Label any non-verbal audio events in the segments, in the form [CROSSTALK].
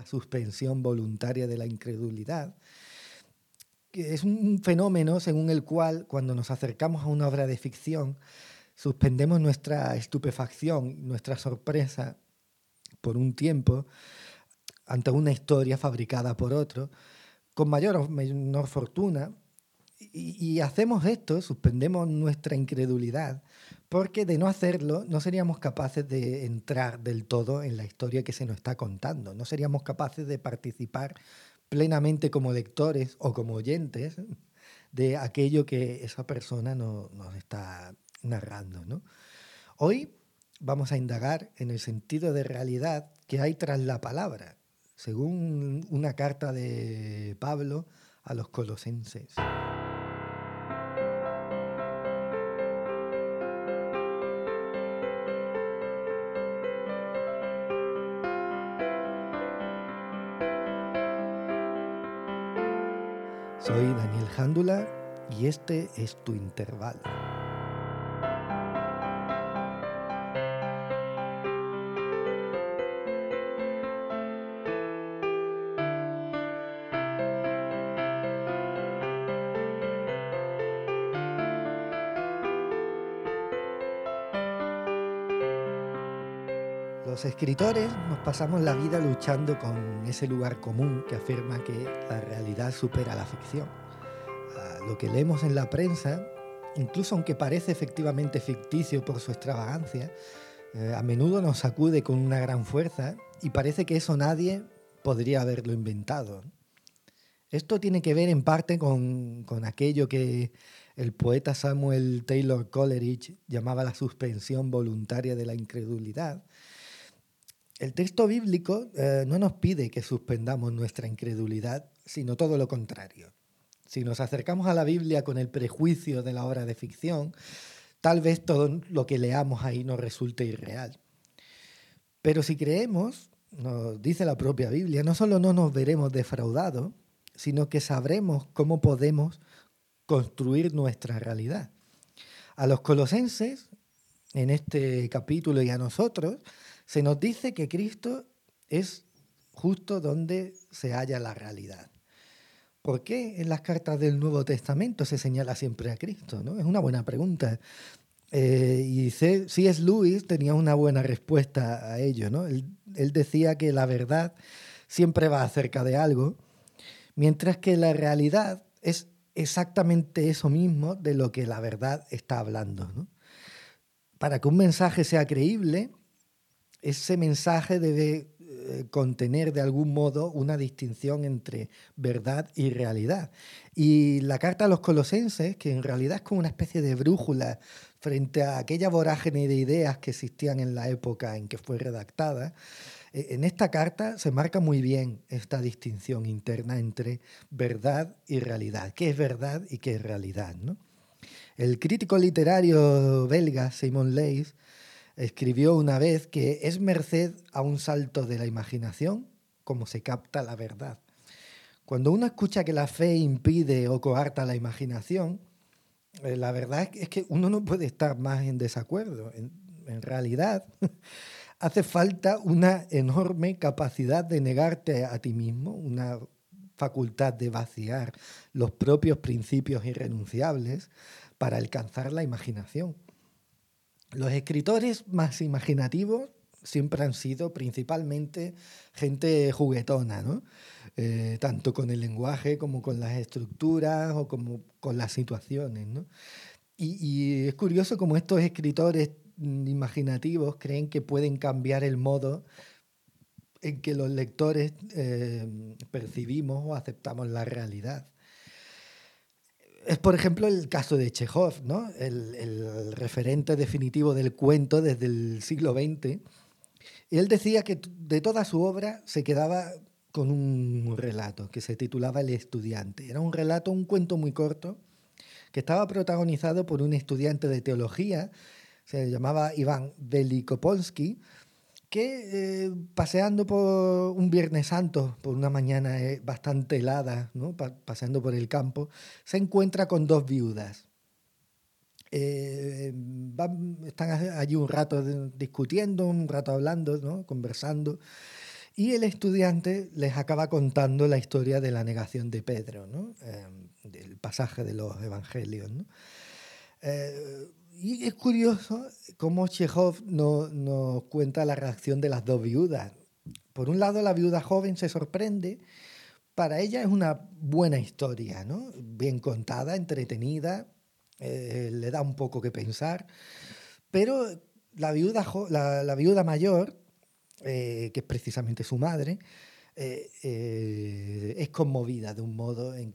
la suspensión voluntaria de la incredulidad, que es un fenómeno según el cual cuando nos acercamos a una obra de ficción, suspendemos nuestra estupefacción, nuestra sorpresa por un tiempo ante una historia fabricada por otro, con mayor o menor fortuna, y, hacemos esto, suspendemos nuestra incredulidad, porque de no hacerlo no seríamos capaces de entrar del todo en la historia que se nos está contando, no seríamos capaces de participar plenamente como lectores o como oyentes de aquello que esa persona nos está narrando. ¿no? Hoy vamos a indagar en el sentido de realidad que hay tras la palabra, según una carta de Pablo a los colosenses. Daniel Jándula y este es tu intervalo. Los escritores nos pasamos la vida luchando con ese lugar común que afirma que la realidad supera la ficción. Lo que leemos en la prensa, incluso aunque parece efectivamente ficticio por su extravagancia, eh, a menudo nos sacude con una gran fuerza y parece que eso nadie podría haberlo inventado. Esto tiene que ver en parte con, con aquello que el poeta Samuel Taylor Coleridge llamaba la suspensión voluntaria de la incredulidad, el texto bíblico eh, no nos pide que suspendamos nuestra incredulidad, sino todo lo contrario. Si nos acercamos a la Biblia con el prejuicio de la obra de ficción, tal vez todo lo que leamos ahí nos resulte irreal. Pero si creemos, nos dice la propia Biblia, no solo no nos veremos defraudados, sino que sabremos cómo podemos construir nuestra realidad. A los colosenses, en este capítulo y a nosotros, se nos dice que Cristo es justo donde se halla la realidad. ¿Por qué en las cartas del Nuevo Testamento se señala siempre a Cristo? ¿no? Es una buena pregunta. Eh, y C.S. Lewis tenía una buena respuesta a ello. ¿no? Él, él decía que la verdad siempre va acerca de algo, mientras que la realidad es exactamente eso mismo de lo que la verdad está hablando. ¿no? Para que un mensaje sea creíble, ese mensaje debe eh, contener de algún modo una distinción entre verdad y realidad. Y la carta a los colosenses, que en realidad es como una especie de brújula frente a aquella vorágine de ideas que existían en la época en que fue redactada, eh, en esta carta se marca muy bien esta distinción interna entre verdad y realidad. ¿Qué es verdad y qué es realidad? El crítico literario belga Simon Leys escribió una vez que es merced a un salto de la imaginación como se capta la verdad. Cuando uno escucha que la fe impide o coarta la imaginación, eh, la verdad es que uno no puede estar más en desacuerdo. En, en realidad, [LAUGHS] hace falta una enorme capacidad de negarte a ti mismo, una facultad de vaciar los propios principios irrenunciables para alcanzar la imaginación. Los escritores más imaginativos siempre han sido principalmente gente juguetona, ¿no? Eh, tanto con el lenguaje como con las estructuras o como con las situaciones. ¿no? Y, es curioso cómo estos escritores imaginativos creen que pueden cambiar el modo en que los lectores eh, percibimos o aceptamos la realidad es, por ejemplo, el caso de Chekhov, ¿no? el, referente definitivo del cuento desde el siglo XX. Y él decía que de toda su obra se quedaba con un relato que se titulaba El estudiante. Era un relato, un cuento muy corto, que estaba protagonizado por un estudiante de teología, se llamaba Iván Velikopolsky, que eh, paseando por un Viernes Santo, por una mañana eh, bastante helada, ¿no? paseando por el campo, se encuentra con dos viudas. Eh, están allí un rato discutiendo, un rato hablando, ¿no? conversando, Y el estudiante les acaba contando la historia de la negación de Pedro, ¿no? Em, del pasaje de los evangelios. Eh, y es curioso cómo Chekhov nos cuenta la reacción de las dos viudas. Por un lado, la viuda joven se sorprende. Para ella es una buena historia, ¿no? bien contada, entretenida, eh, le da un poco que pensar. Pero la viuda, la viuda mayor eh, que es precisamente su madre, eh, eh, es conmovida de un modo en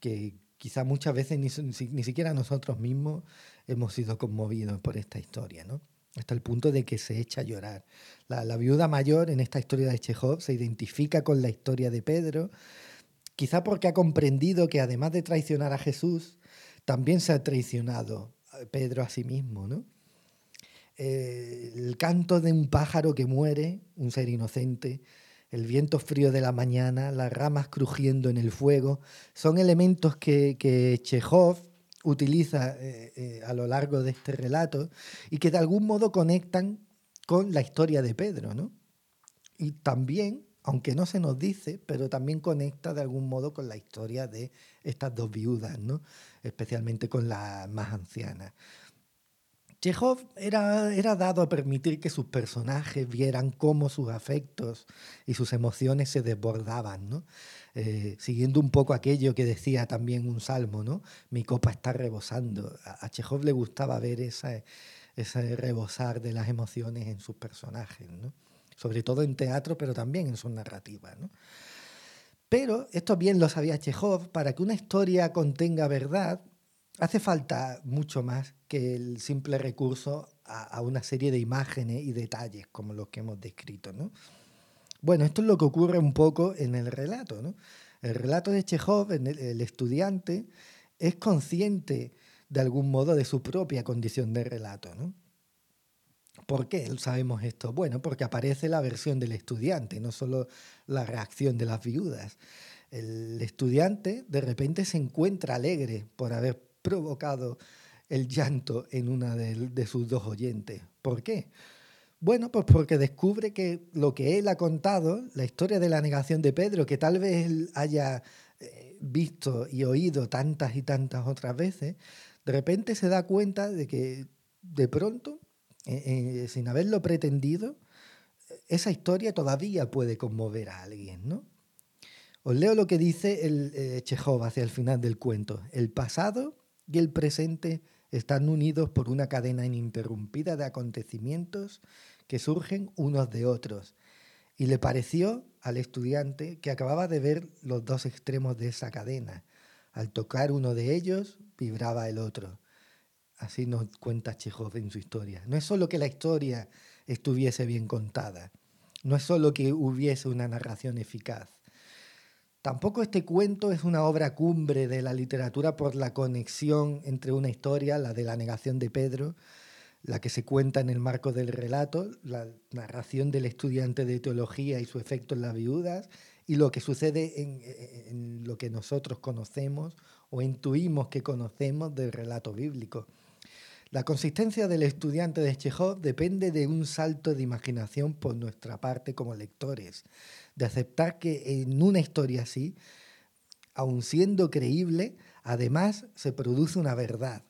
que quizá muchas veces ni, siquiera nosotros mismos hemos sido conmovidos por esta historia, ¿no? hasta el punto de que se echa a llorar. La, la, viuda mayor en esta historia de Chekhov se identifica con la historia de Pedro, quizá porque ha comprendido que además de traicionar a Jesús, también se ha traicionado Pedro a sí mismo, ¿no? Eh, el canto de un pájaro que muere, un ser inocente, el viento frío de la mañana, las ramas crujiendo en el fuego, son elementos que, que Chekhov utiliza eh, eh, a lo largo de este relato y que de algún modo conectan con la historia de Pedro, ¿no? Y también, aunque no se nos dice, pero también conecta de algún modo con la historia de estas dos viudas, ¿no? Especialmente con la más anciana. Chekhov era, era, dado a permitir que sus personajes vieran cómo sus afectos y sus emociones se desbordaban, ¿no? Eh, siguiendo un poco aquello que decía también un salmo, ¿no? Mi copa está rebosando. A, Chekhov le gustaba ver esa, ese rebosar de las emociones en sus personajes, ¿no? sobre todo en teatro, pero también en sus narrativas. ¿no? Pero esto bien lo sabía Chekhov, para que una historia contenga verdad, hace falta mucho más que el simple recurso a, una serie de imágenes y detalles como los que hemos descrito. ¿no? Bueno, esto es lo que ocurre un poco en el relato. ¿no? El relato de Chekhov, el, el estudiante, es consciente de algún modo de su propia condición de relato. ¿no? ¿Por qué sabemos esto? Bueno, porque aparece la versión del estudiante, no solo la reacción de las viudas. El estudiante de repente se encuentra alegre por haber provocado el llanto en una de, sus dos oyentes. ¿Por qué? Bueno, pues porque descubre que lo que él ha contado, la historia de la negación de Pedro, que tal vez él haya eh, visto y oído tantas y tantas otras veces, de repente se da cuenta de que de pronto, eh, eh, sin haberlo pretendido, esa historia todavía puede conmover a alguien, ¿no? Os leo lo que dice el Chekhov hacia el final del cuento. El pasado y el presente están unidos por una cadena ininterrumpida de acontecimientos que surgen unos de otros. Y le pareció al estudiante que acababa de ver los dos extremos de esa cadena. Al tocar uno de ellos, vibraba el otro. Así nos cuenta Chekhov en su historia. No es solo que la historia estuviese bien contada, no es solo que hubiese una narración eficaz, Tampoco este cuento es una obra cumbre de la literatura por la conexión entre una historia, la de la negación de Pedro, la que se cuenta en el marco del relato, la narración del estudiante de teología y su efecto en las viudas, y lo que sucede en, lo que nosotros conocemos o intuimos que conocemos del relato bíblico. La consistencia del estudiante de Chekhov depende de un salto de imaginación por nuestra parte como lectores, de aceptar que en una historia así, aun siendo creíble, además se produce una verdad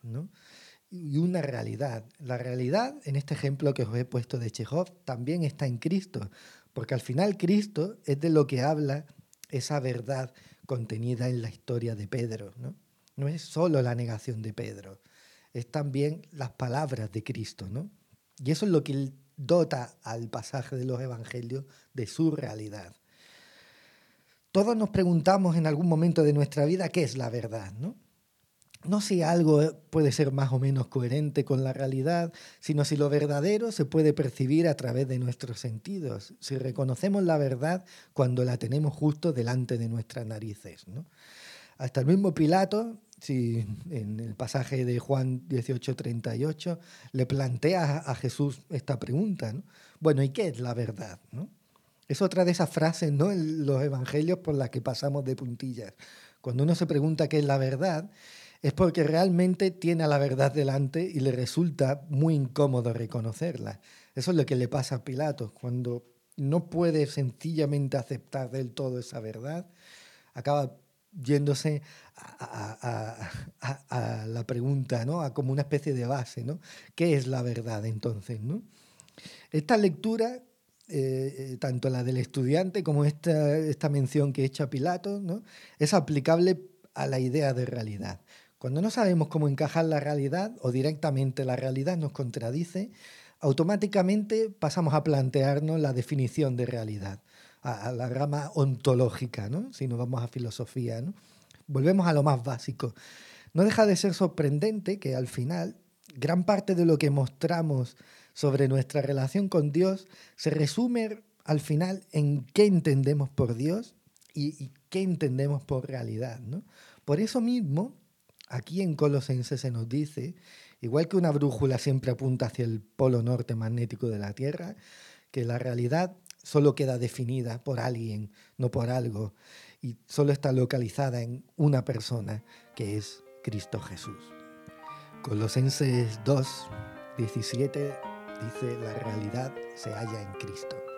y una realidad. La realidad, en este ejemplo que os he puesto de Chekhov, también está en Cristo, porque al final Cristo es de lo que habla esa verdad contenida en la historia de Pedro. No, no es solo la negación de Pedro es también las palabras de Cristo, ¿no? Y eso es lo que dota al pasaje de los evangelios de su realidad. Todos nos preguntamos en algún momento de nuestra vida qué es la verdad, ¿no? No si algo puede ser más o menos coherente con la realidad, sino si lo verdadero se puede percibir a través de nuestros sentidos, si reconocemos la verdad cuando la tenemos justo delante de nuestras narices. ¿no? Hasta el mismo Pilato Sí, en el pasaje de Juan 18:38 le plantea a Jesús esta pregunta, ¿no? Bueno, ¿y qué es la verdad? ¿no? Es otra de esas frases ¿no? en los evangelios por las que pasamos de puntillas. Cuando uno se pregunta qué es la verdad, es porque realmente tiene a la verdad delante y le resulta muy incómodo reconocerla. Eso es lo que le pasa a Pilato. Cuando no puede sencillamente aceptar del todo esa verdad, acaba yéndose a, la pregunta, ¿no? A como una especie de base, ¿no? ¿Qué es la verdad entonces, no? Esta lectura, eh, tanto la del estudiante como esta, esta mención que echa Pilato, ¿no? Es aplicable a la idea de realidad. Cuando no sabemos cómo encajar la realidad o directamente la realidad nos contradice, automáticamente pasamos a plantearnos la definición de realidad, a, la rama ontológica, ¿no? si nos vamos a filosofía. ¿no? Volvemos a lo más básico. No deja de ser sorprendente que al final gran parte de lo que mostramos sobre nuestra relación con Dios se resume al final en qué entendemos por Dios y, qué entendemos por realidad. ¿no? Por eso mismo, aquí en Colosenses se nos dice Igual que una brújula siempre apunta hacia el polo norte magnético de la Tierra, que la realidad solo queda definida por alguien, no por algo, y solo está localizada en una persona, que es Cristo Jesús. Colosenses 2, 17 dice, la realidad se halla en Cristo.